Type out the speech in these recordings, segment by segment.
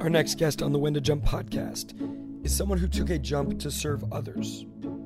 Our next guest on the When to Jump podcast is someone who took a jump to serve others.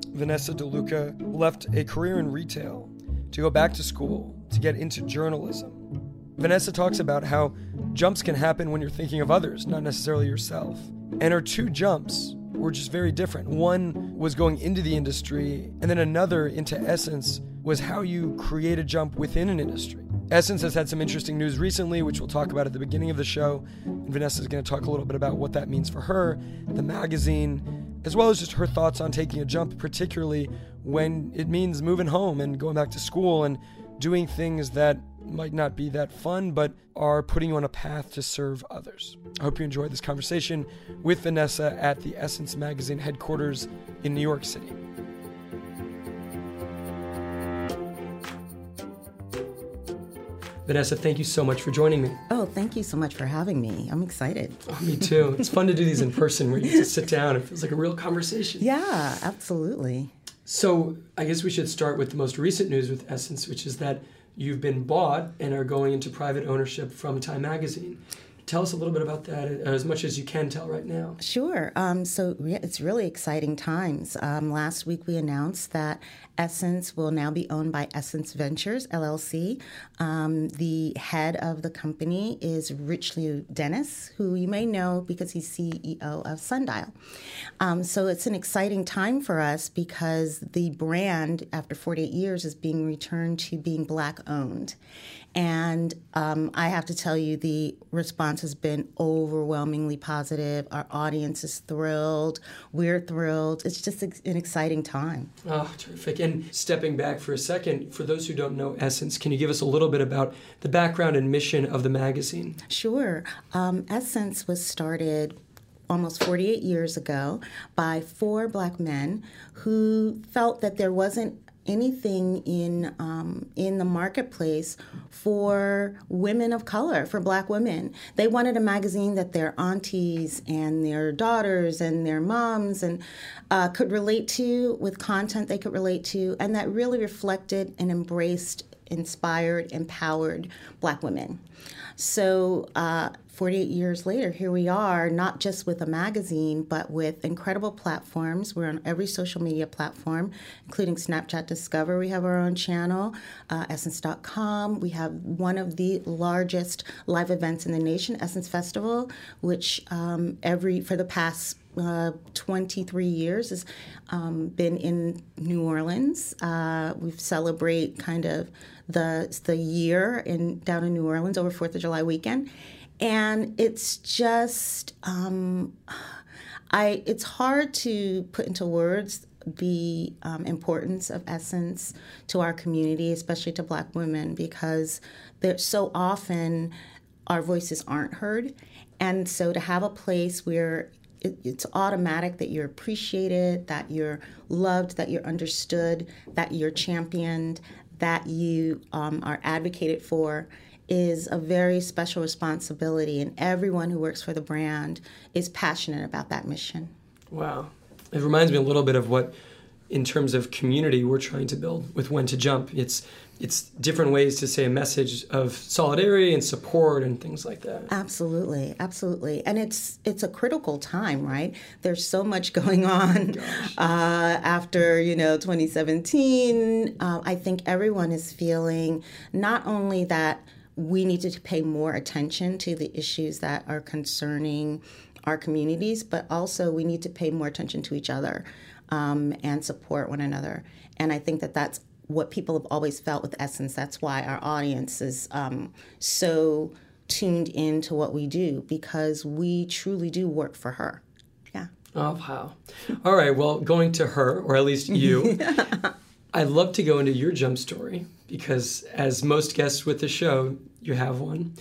Vanessa DeLuca left a career in retail to go back to school to get into journalism. Vanessa talks about how jumps can happen when you're thinking of others, not necessarily yourself. And her two jumps were just very different. One was going into the industry, and then another into Essence was how you create a jump within an industry. Essence has had some interesting news recently, which we'll talk about at the beginning of the show. And Vanessa is going to talk a little bit about what that means for her, the magazine, as well as just her thoughts on taking a jump, particularly when it means moving home and going back to school and doing things that might not be that fun, but are putting you on a path to serve others. I hope you enjoyed this conversation with Vanessa at the Essence Magazine headquarters in New York City. Vanessa, thank you so much for joining me. Oh, thank you so much for having me. I'm excited. Oh, me too. It's fun to do these in person where you just sit down. It feels like a real conversation. Yeah, absolutely. So, I guess we should start with the most recent news with Essence, which is that you've been bought and are going into private ownership from Time Magazine. Tell us a little bit about that, as much as you can tell right now. Sure. Um, so it's really exciting times. Um, last week we announced that Essence will now be owned by Essence Ventures LLC. Um, the head of the company is Richelieu Dennis, who you may know because he's CEO of Sundial. Um, so it's an exciting time for us because the brand, after 48 years, is being returned to being Black owned. And um, I have to tell you, the response has been overwhelmingly positive. Our audience is thrilled. We're thrilled. It's just an exciting time. Oh, terrific. And stepping back for a second, for those who don't know Essence, can you give us a little bit about the background and mission of the magazine? Sure. Um, Essence was started almost 48 years ago by four black men who felt that there wasn't anything in um, in the marketplace for women of color, for Black women. They wanted a magazine that their aunties and their daughters and their moms and uh, could relate to, with content they could relate to, and that really reflected and embraced, inspired, empowered Black women. So. Uh, 48 years later, here we are, not just with a magazine, but with incredible platforms. We're on every social media platform, including Snapchat Discover. We have our own channel, uh, Essence.com. We have one of the largest live events in the nation, Essence Festival, which um, every for the past uh, 23 years has um, been in New Orleans. Uh, we celebrate kind of the the year in down in New Orleans over Fourth of July weekend, and it's just um, I it's hard to put into words the um, importance of essence to our community, especially to Black women, because so often our voices aren't heard, and so to have a place where it's automatic that you're appreciated, that you're loved, that you're understood, that you're championed, that you um, are advocated for is a very special responsibility, and everyone who works for the brand is passionate about that mission. Wow. It reminds me a little bit of what, in terms of community, we're trying to build with When to Jump. It's it's different ways to say a message of solidarity and support and things like that. Absolutely, absolutely, and it's it's a critical time, right? There's so much going on uh, after you know 2017. Uh, I think everyone is feeling not only that we need to pay more attention to the issues that are concerning our communities, but also we need to pay more attention to each other um, and support one another. And I think that that's what people have always felt with Essence. That's why our audience is um, so tuned into what we do because we truly do work for her. Yeah. Oh, wow. All right. Well, going to her, or at least you, I'd love to go into your jump story because, as most guests with the show, you have one.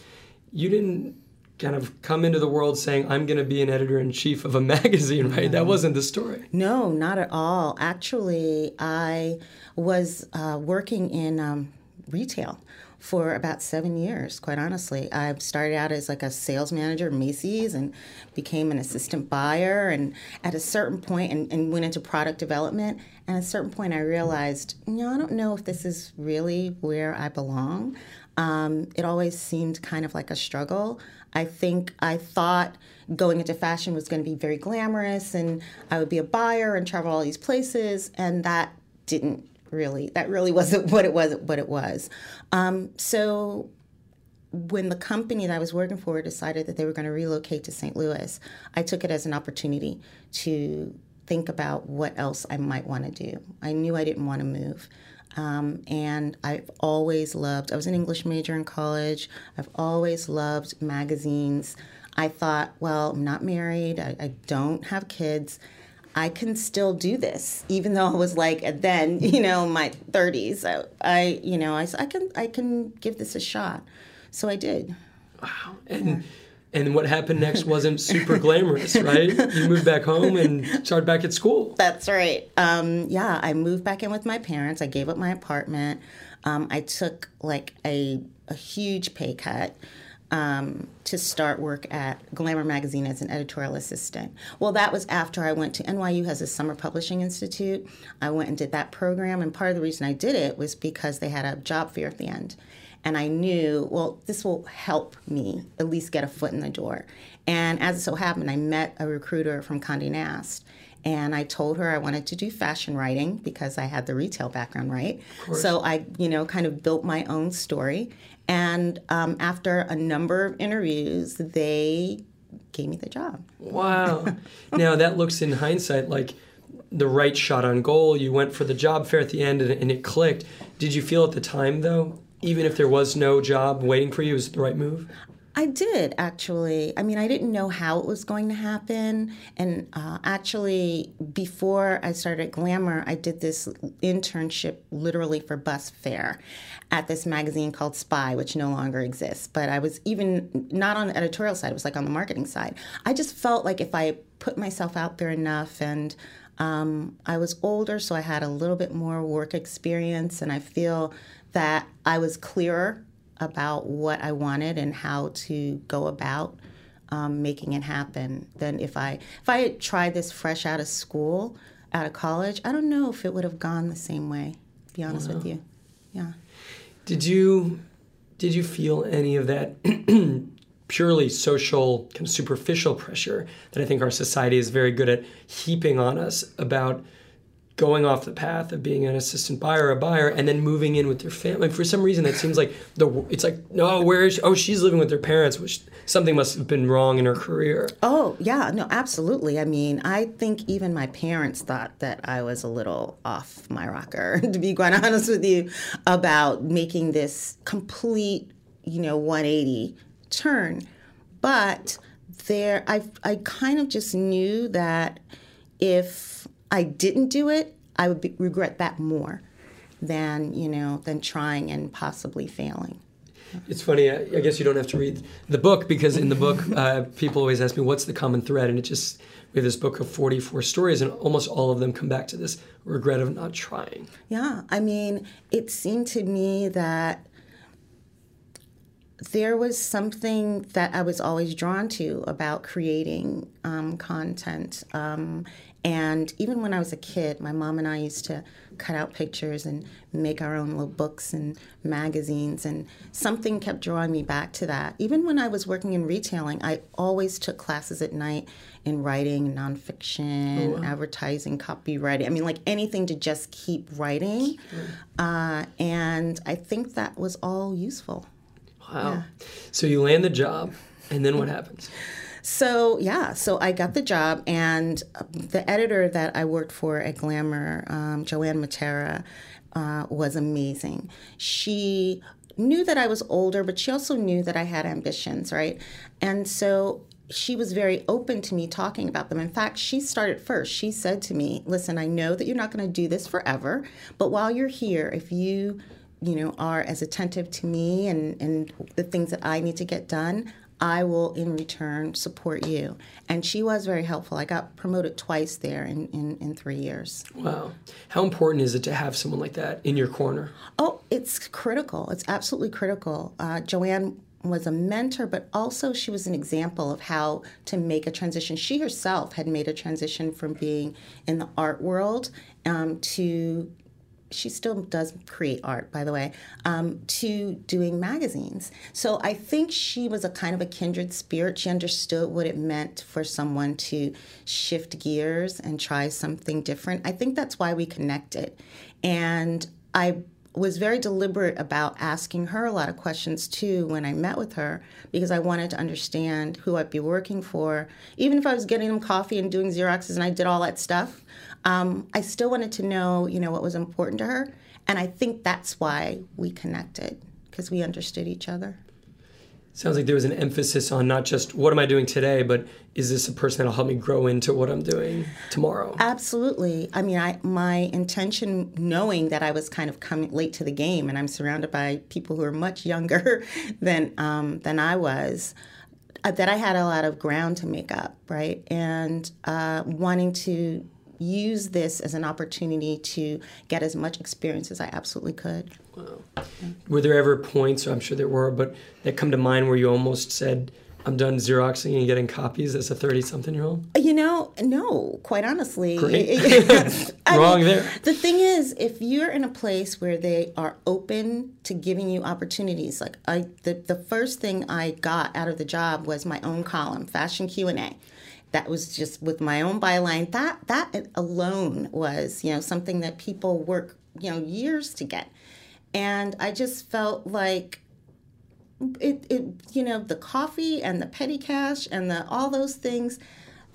you didn't kind of come into the world saying, I'm going to be an editor in chief of a magazine, right? That wasn't the story. No, not at all. Actually, I was uh, working in um, retail for about seven years, quite honestly. I started out as like a sales manager at Macy's and became an assistant buyer and at a certain point and, and went into product development. And at a certain point I realized, you know, I don't know if this is really where I belong. Um, it always seemed kind of like a struggle. I think I thought going into fashion was going to be very glamorous and I would be a buyer and travel all these places, and that didn't really that really wasn't what it was what it was. Um, so when the company that i was working for decided that they were going to relocate to st louis i took it as an opportunity to think about what else i might want to do i knew i didn't want to move um, and I've always loved, I was an English major in college. I've always loved magazines. I thought, well, I'm not married, I, I don't have kids. I can still do this, even though I was like then, you know, my 30s. I, I you know, I, I can, I can give this a shot. So I did. Wow. And yeah. And what happened next wasn't super glamorous, right? You moved back home and started back at school. That's right. Um, yeah, I moved back in with my parents. I gave up my apartment. Um, I took like a, a huge pay cut um, to start work at Glamour Magazine as an editorial assistant. Well, that was after I went to NYU has a summer publishing institute. I went and did that program, and part of the reason I did it was because they had a job fair at the end. And I knew, well, this will help me at least get a foot in the door. And as it so happened, I met a recruiter from Condé Nast. And I told her I wanted to do fashion writing because I had the retail background, right? So I, you know, kind of built my own story. And um, after a number of interviews, they gave me the job. Wow. now that looks in hindsight like the right shot on goal. You went for the job fair at the end and, and it clicked. Did you feel at the time, though, even if there was no job waiting for you, was it the right move? I did actually. I mean, I didn't know how it was going to happen. And uh, actually, before I started Glamour, I did this internship literally for bus fare at this magazine called Spy, which no longer exists. But I was even not on the editorial side, it was like on the marketing side. I just felt like if I put myself out there enough and um, I was older, so I had a little bit more work experience, and I feel that I was clearer about what I wanted and how to go about um, making it happen than if I if I had tried this fresh out of school, out of college. I don't know if it would have gone the same way. To be honest wow. with you, yeah. Did you did you feel any of that purely social, kind of superficial pressure that I think our society is very good at heaping on us about? Going off the path of being an assistant buyer a buyer and then moving in with their family. For some reason, that seems like the it's like no, where is she? oh she's living with her parents, which something must have been wrong in her career. Oh yeah, no, absolutely. I mean, I think even my parents thought that I was a little off my rocker, to be quite honest with you, about making this complete, you know, 180 turn. But there, I I kind of just knew that if I didn't do it, I would be, regret that more than you know than trying and possibly failing. It's funny. I, I guess you don't have to read the book because in the book, uh, people always ask me what's the common thread, and it just we have this book of 44 stories, and almost all of them come back to this regret of not trying. Yeah, I mean, it seemed to me that there was something that I was always drawn to about creating um, content. Um, and even when I was a kid, my mom and I used to cut out pictures and make our own little books and magazines. And something kept drawing me back to that. Even when I was working in retailing, I always took classes at night in writing, nonfiction, oh, wow. advertising, copywriting. I mean, like anything to just keep writing. Uh, and I think that was all useful. Wow. Yeah. So you land the job, and then what happens? So yeah, so I got the job, and the editor that I worked for at Glamour, um, Joanne Matera, uh, was amazing. She knew that I was older, but she also knew that I had ambitions, right? And so she was very open to me talking about them. In fact, she started first. She said to me, Listen, I know that you're not going to do this forever, but while you're here, if you you know, are as attentive to me and, and the things that I need to get done, I will in return support you. And she was very helpful. I got promoted twice there in, in, in three years. Wow. How important is it to have someone like that in your corner? Oh, it's critical. It's absolutely critical. Uh, Joanne was a mentor, but also she was an example of how to make a transition. She herself had made a transition from being in the art world um, to she still does create art, by the way, um, to doing magazines. So I think she was a kind of a kindred spirit. She understood what it meant for someone to shift gears and try something different. I think that's why we connected. And I was very deliberate about asking her a lot of questions too when I met with her because I wanted to understand who I'd be working for. Even if I was getting them coffee and doing Xeroxes and I did all that stuff, um, I still wanted to know, you know, what was important to her. And I think that's why we connected because we understood each other. Sounds like there was an emphasis on not just what am I doing today, but is this a person that'll help me grow into what I'm doing tomorrow? Absolutely. I mean, I my intention, knowing that I was kind of coming late to the game, and I'm surrounded by people who are much younger than um, than I was, uh, that I had a lot of ground to make up, right? And uh, wanting to use this as an opportunity to get as much experience as I absolutely could. Wow. Were there ever points, I'm sure there were, but that come to mind where you almost said, I'm done Xeroxing and getting copies as a 30 something year old? You know, no, quite honestly. Wrong mean, there. The thing is, if you're in a place where they are open to giving you opportunities, like I, the, the first thing I got out of the job was my own column, Fashion Q&A that was just with my own byline that that alone was you know something that people work you know years to get. And i just felt like it, it you know the coffee and the petty cash and the all those things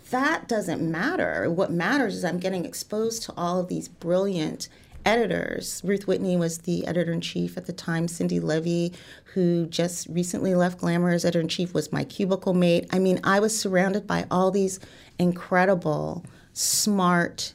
that doesn't matter. What matters is i'm getting exposed to all of these brilliant editors. Ruth Whitney was the editor in chief at the time. Cindi Leive, who just recently left Glamour as editor in chief, was my cubicle mate. I mean, I was surrounded by all these incredible, smart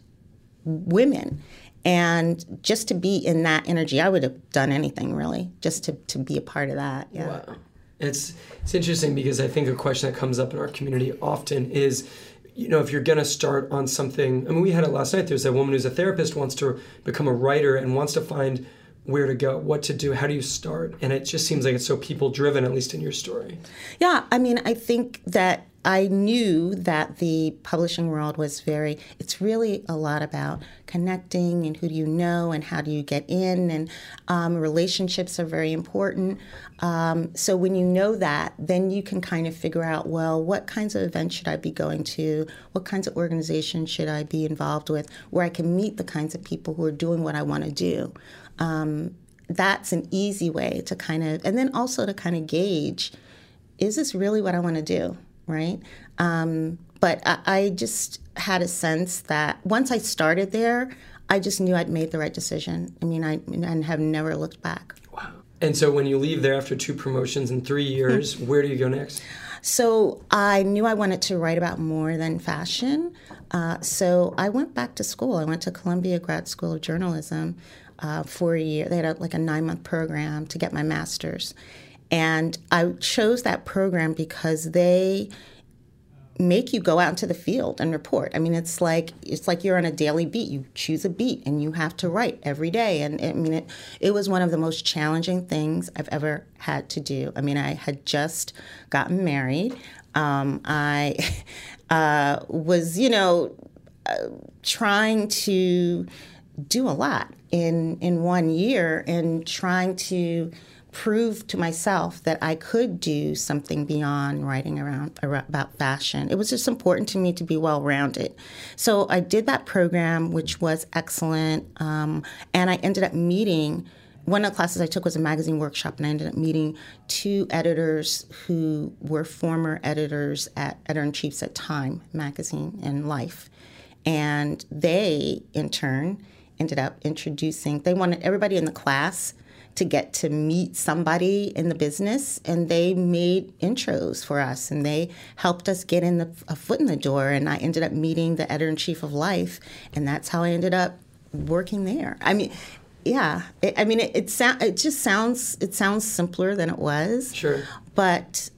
women. And just to be in that energy, I would have done anything really, just to, to be a part of that. Yeah. Wow. It's, it's interesting because I think a question that comes up in our community often is you know, if you're going to start on something, I mean, we had it last night. There's a woman who's a therapist, wants to become a writer, and wants to find where to go, what to do, how do you start? And it just seems like it's so people driven, at least in your story. Yeah, I mean, I think that I knew that the publishing world was very, it's really a lot about connecting and who do you know and how do you get in, and um, relationships are very important. Um, so when you know that, then you can kind of figure out, well, what kinds of events should I be going to? What kinds of organizations should I be involved with where I can meet the kinds of people who are doing what I want to do? Um, that's an easy way to kind of, and then also to kind of gauge is this really what I want to do? Right? Um, but I, I, just had a sense that once I started there, I just knew I'd made the right decision. I mean, I and have never looked back. Wow. And so when you leave there after two promotions in three years, hmm. where do you go next? So I knew I wanted to write about more than fashion. Uh, so I went back to school. I went to Columbia Grad School of Journalism uh, for a year. They had a, like a nine month program to get my master's. And I chose that program because they make you go out into the field and report. I mean, it's like it's like you're on a daily beat. You choose a beat and you have to write every day. And I mean, it it was one of the most challenging things I've ever had to do. I mean, I had just gotten married. Um, I uh, was, you know, uh, trying to do a lot in in one year and trying to prove to myself that I could do something beyond writing around about fashion. It was just important to me to be well rounded. So I did that program, which was excellent, um, and I ended up meeting. One of the classes I took was a magazine workshop, and I ended up meeting two editors who were former editors at editor in chiefs at Time magazine and Life. And they, in turn, ended up introducing, they wanted everybody in the class to get to meet somebody in the business and they made intros for us and they helped us get in the, a foot in the door and i ended up meeting the editor-in-chief of life and that's how i ended up working there i mean yeah, it, I mean, it it, sound, it just sounds it sounds simpler than it was. Sure. But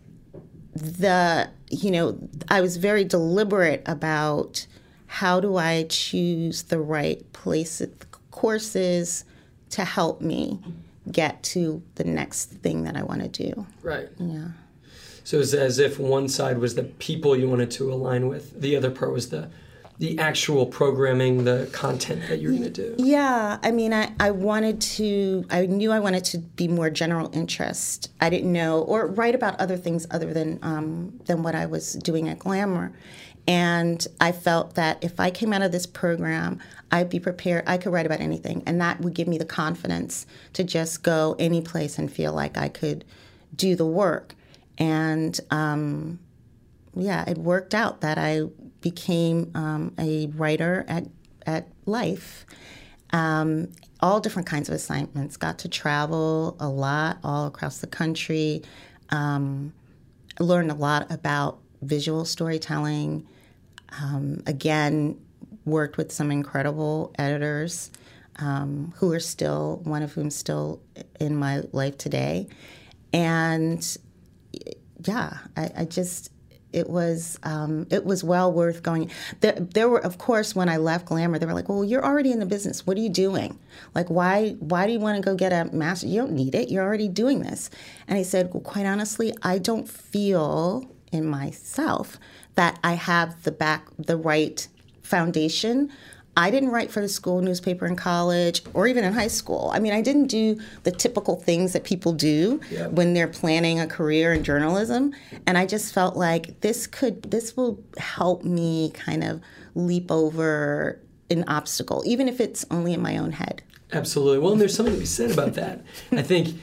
the you know, I was very deliberate about how do I choose the right places, courses to help me get to the next thing that I want to do. Right. Yeah. So it's as if one side was the people you wanted to align with, the other part was the the actual programming, the content that you're going to do. Yeah, I mean, I, I wanted to, I knew I wanted to be more general interest. I didn't know, or write about other things other than, um, than what I was doing at Glamour. And I felt that if I came out of this program, I'd be prepared, I could write about anything. And that would give me the confidence to just go any place and feel like I could do the work. And um, yeah, it worked out that I became um, a writer at, at Life. Um, all different kinds of assignments. Got to travel a lot all across the country. Um, learned a lot about visual storytelling. Um, again, worked with some incredible editors um, who are still, one of whom still in my life today. And yeah, I, I just it was um, it was well worth going. There, there, were, of course, when I left Glamour, they were like, "Well, you're already in the business. What are you doing? Like, why why do you want to go get a master? You don't need it. You're already doing this." And I said, "Well, quite honestly, I don't feel in myself that I have the back the right foundation I didn't write for the school newspaper in college or even in high school. I mean, I didn't do the typical things that people do yeah. when they're planning a career in journalism. And I just felt like this could, this will help me kind of leap over an obstacle, even if it's only in my own head. Absolutely. Well, and there's something to be said about that. I think,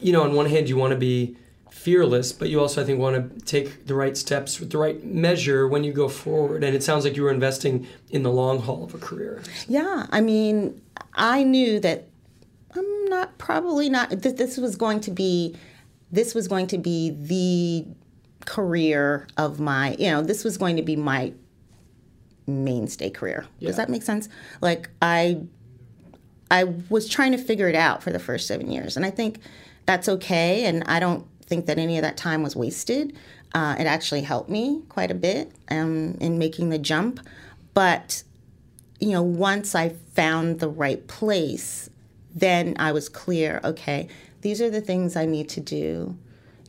you know, on one hand, you want to be fearless, but you also, I think, want to take the right steps with the right measure when you go forward. And it sounds like you were investing in the long haul of a career. Yeah, I mean, I knew that I'm not probably not. That this was going to be, this was going to be the career of my. You know, this was going to be my mainstay career. Yeah. Does that make sense? Like I, I was trying to figure it out for the first seven years, and I think that's okay. And I don't think that any of that time was wasted. Uh, it actually helped me quite a bit um, in making the jump. But, you know, once I found the right place, then I was clear okay, these are the things I need to do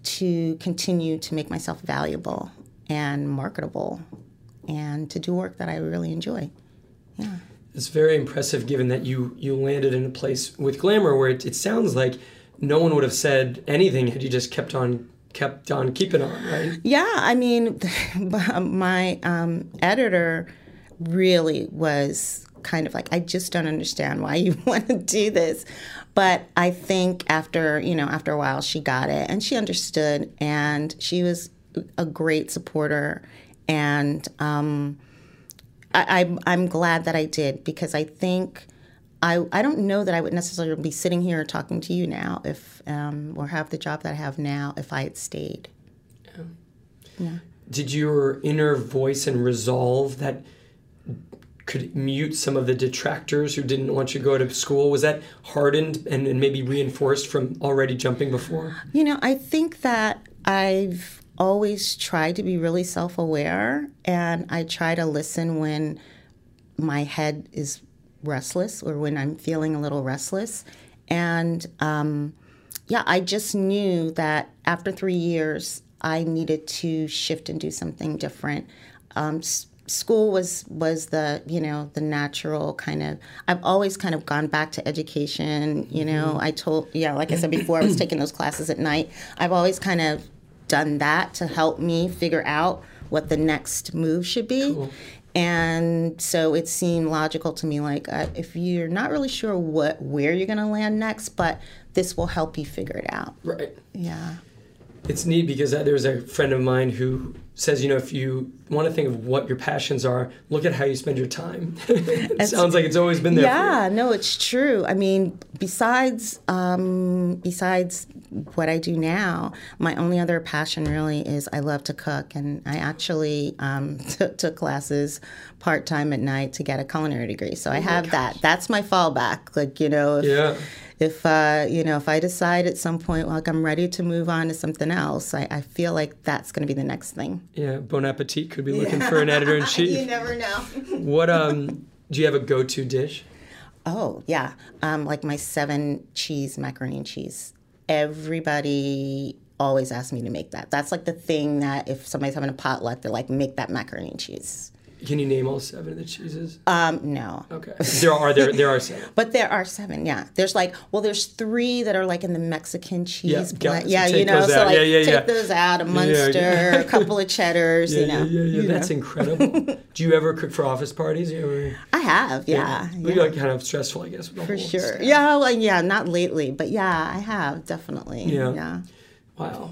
to continue to make myself valuable and marketable and to do work that I really enjoy. Yeah. It's very impressive given that you, you landed in a place with Glamour where it, it sounds like no one would have said anything had you just kept on kept on keeping on, right? Yeah, I mean, my um, editor really was kind of like, I just don't understand why you want to do this. But I think after, you know, after a while she got it and she understood and she was a great supporter. And um, I, I'm, I'm glad that I did because I think I, I don't know that I would necessarily be sitting here talking to you now if um, or have the job that I have now if I had stayed. Yeah. yeah. Did your inner voice and resolve that could mute some of the detractors who didn't want you to go to school was that hardened and, and maybe reinforced from already jumping before? You know, I think that I've always tried to be really self-aware and I try to listen when my head is restless or when I'm feeling a little restless. And um, yeah, I just knew that after three years, I needed to shift and do something different. Um, s- school was was the you know the natural kind of. I've always kind of gone back to education. You know, mm-hmm. I told yeah, like I said before, I was taking those classes at night. I've always kind of done that to help me figure out what the next move should be. Cool. And so it seemed logical to me like uh, if you're not really sure what where you're going to land next, but this will help you figure it out. Right. Yeah. It's neat because there's a friend of mine who says, you know, if you want to think of what your passions are, look at how you spend your time. it sounds like it's always been there. Yeah, no, it's true. I mean, besides um, besides what I do now, my only other passion really is I love to cook, and I actually um, t- took classes part time at night to get a culinary degree. So I have that. That's my fallback. Like you know, if, Yeah. If uh, you know if I decide at some point like I'm ready to move on to something else, I, I feel like that's going to be the next thing. Yeah, Bon Appetit could be looking for an editor in you never know. What um do you have a go-to dish? Oh yeah, um, like my seven cheese macaroni and cheese. Everybody always asks me to make that. That's like the thing that if somebody's having a potluck, they're like, make that macaroni and cheese. Can you name all seven of the cheeses? Um, no, Okay. There are there there are seven. but there are seven. Yeah, there's like well, there's three that are like in the Mexican cheese Yeah, blend. So Yeah, take you know, those so out. like Yeah, yeah, take those out. A. Munster, a couple of cheddars. Yeah, you know, yeah, yeah, you That's know. incredible. Do you ever cook for office parties? Ever, I have. Yeah, yeah. like kind of stressful, I guess. For sure. staff. Yeah, well, yeah, not lately, but yeah, I have definitely. Yeah. yeah. Wow.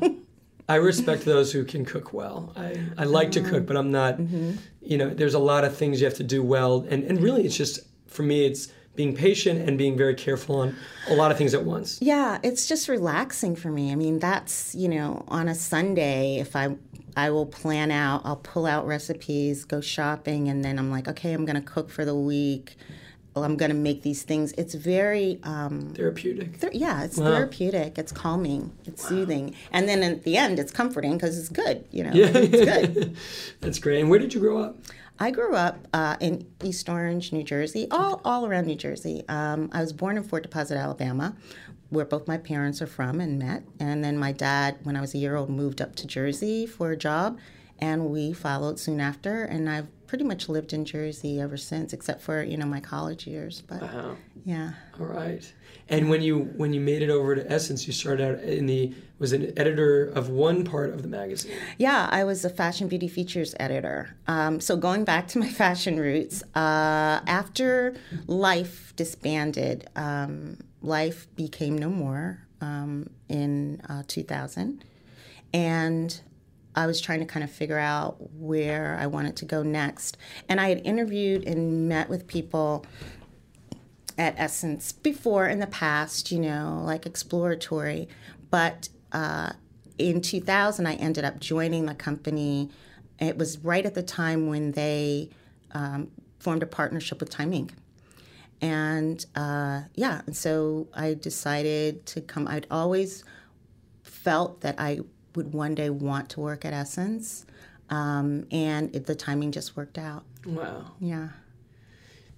I respect those who can cook well. I, I like to cook, but I'm not, mm-hmm. you know, there's a lot of things you have to do well. And, and really, it's just, for me, it's being patient and being very careful on a lot of things at once. Yeah, it's just relaxing for me. I mean, that's, you know, on a Sunday, if I I will plan out, I'll pull out recipes, go shopping, and then I'm like, okay, I'm going to cook for the week. Well, I'm going to make these things. It's very, um, Therapeutic. ther- yeah, it's therapeutic. It's calming. It's soothing. And then at the end, it's comforting because it's good, you know, it's good. That's great. And where did you grow up? I grew up uh, in East Orange, New Jersey, all, all around New Jersey. Um, I was born in Fort Deposit, Alabama, where both my parents are from and met. And then my dad, when I was a year old, moved up to Jersey for a job, and we followed soon after. And I've pretty much lived in Jersey ever since, except for you know my college years. But Wow. yeah, All right. And when you when you made it over to Essence, you started out in the was an editor of one part of the magazine. Yeah, I was a fashion beauty features editor. Um, so going back to my fashion roots, uh, after Life disbanded, um, Life became no more um, in uh, 2000, and I was trying to kind of figure out where I wanted to go next. And I had interviewed and met with people at Essence before in the past, you know, like exploratory. But uh, in 2000, I ended up joining the company. It was right at the time when they um, formed a partnership with Time Inc. And uh, yeah, and so I decided to come. I'd always felt that I would one day want to work at Essence, um, and it, the timing just worked out. Wow. Yeah.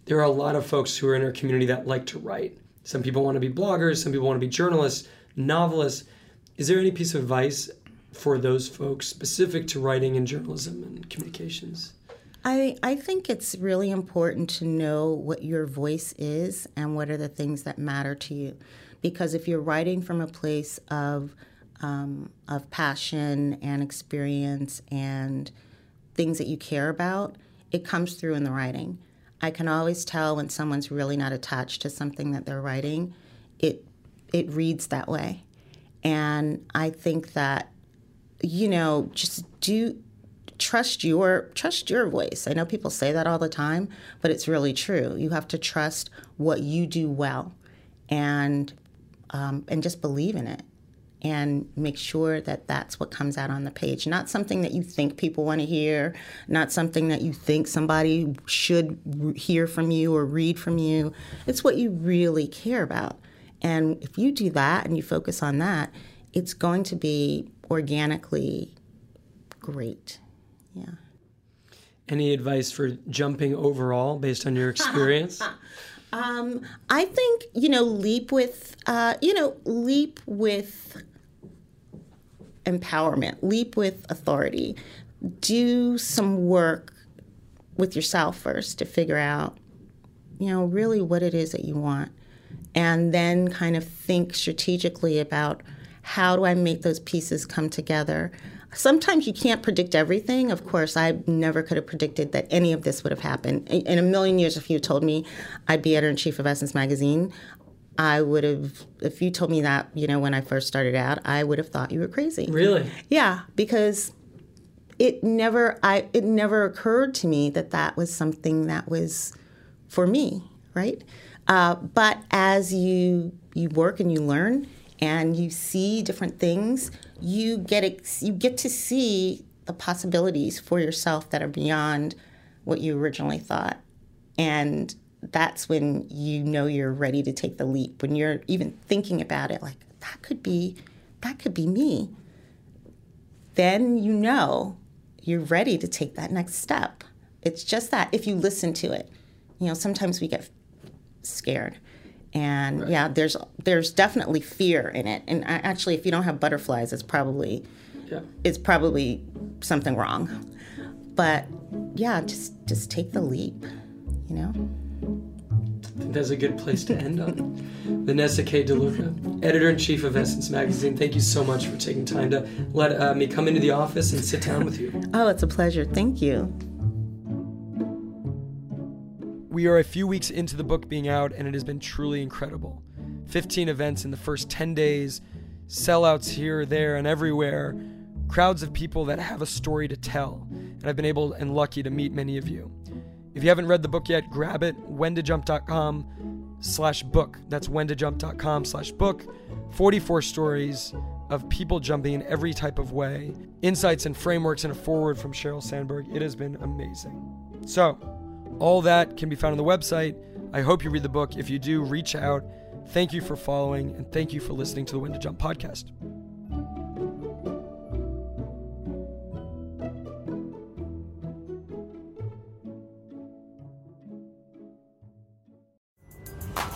There are a lot of folks who are in our community that like to write. Some people want to be bloggers, some people want to be journalists, novelists. Is there any piece of advice for those folks specific to writing and journalism and communications? I, I think it's really important to know what your voice is and what are the things that matter to you. Because if you're writing from a place of, um, of passion and experience and things that you care about, it comes through in the writing. I can always tell when someone's really not attached to something that they're writing. It it reads that way. And I think that you know, just do trust your trust your voice. I know people say that all the time, but it's really true. You have to trust what you do well, and um, and just believe in it, and make sure that that's what comes out on the page. Not something that you think people want to hear, not something that you think somebody should hear from you or read from you. It's what you really care about, and if you do that and you focus on that, it's going to be organically great. Yeah. Any advice for jumping overall based on your experience? Um, I think you know, leap with uh, you know, leap with empowerment, leap with authority. Do some work with yourself first to figure out, you know, really what it is that you want, and then kind of think strategically about how do I make those pieces come together. Sometimes you can't predict everything. Of course, I never could have predicted that any of this would have happened. In a million years, if you told me I'd be editor in chief of Essence Magazine, I would have, if you told me that, you know, when I first started out, I would have thought you were crazy. really? Yeah, because it never I it never occurred to me that that was something that was for me, right? Uh, but as you you work and you learn and you see different things, you get ex- you get to see the possibilities for yourself that are beyond what you originally thought, and that's when you know you're ready to take the leap. When you're even thinking about it, like that could be that could be me. Then you know you're ready to take that next step. It's just that if you listen to it, you know, sometimes we get scared. And right. yeah, there's there's definitely fear in it. And actually, if you don't have butterflies, it's probably yeah. it's probably something wrong. But yeah, just just take the leap, you know. I think that's a good place to end on. Vanessa K. DeLuca, editor in chief of Essence Magazine. Thank you so much for taking time to let uh, me come into the office and sit down with you. Oh, it's a pleasure. Thank you. We are a few weeks into the book being out, and it has been truly incredible. 15 events in the first 10 days, sellouts here, there, and everywhere, crowds of people that have a story to tell. And I've been able and lucky to meet many of you. If you haven't read the book yet, grab it, whentojump.com slash book. That's whentojump.com slash book. 44 stories of people jumping in every type of way, insights and frameworks, and a foreword from Sheryl Sandberg. It has been amazing. So, all that can be found on the website. I hope you read the book. If you do, reach out. Thank you for following, and thank you for listening to the When to Jump podcast.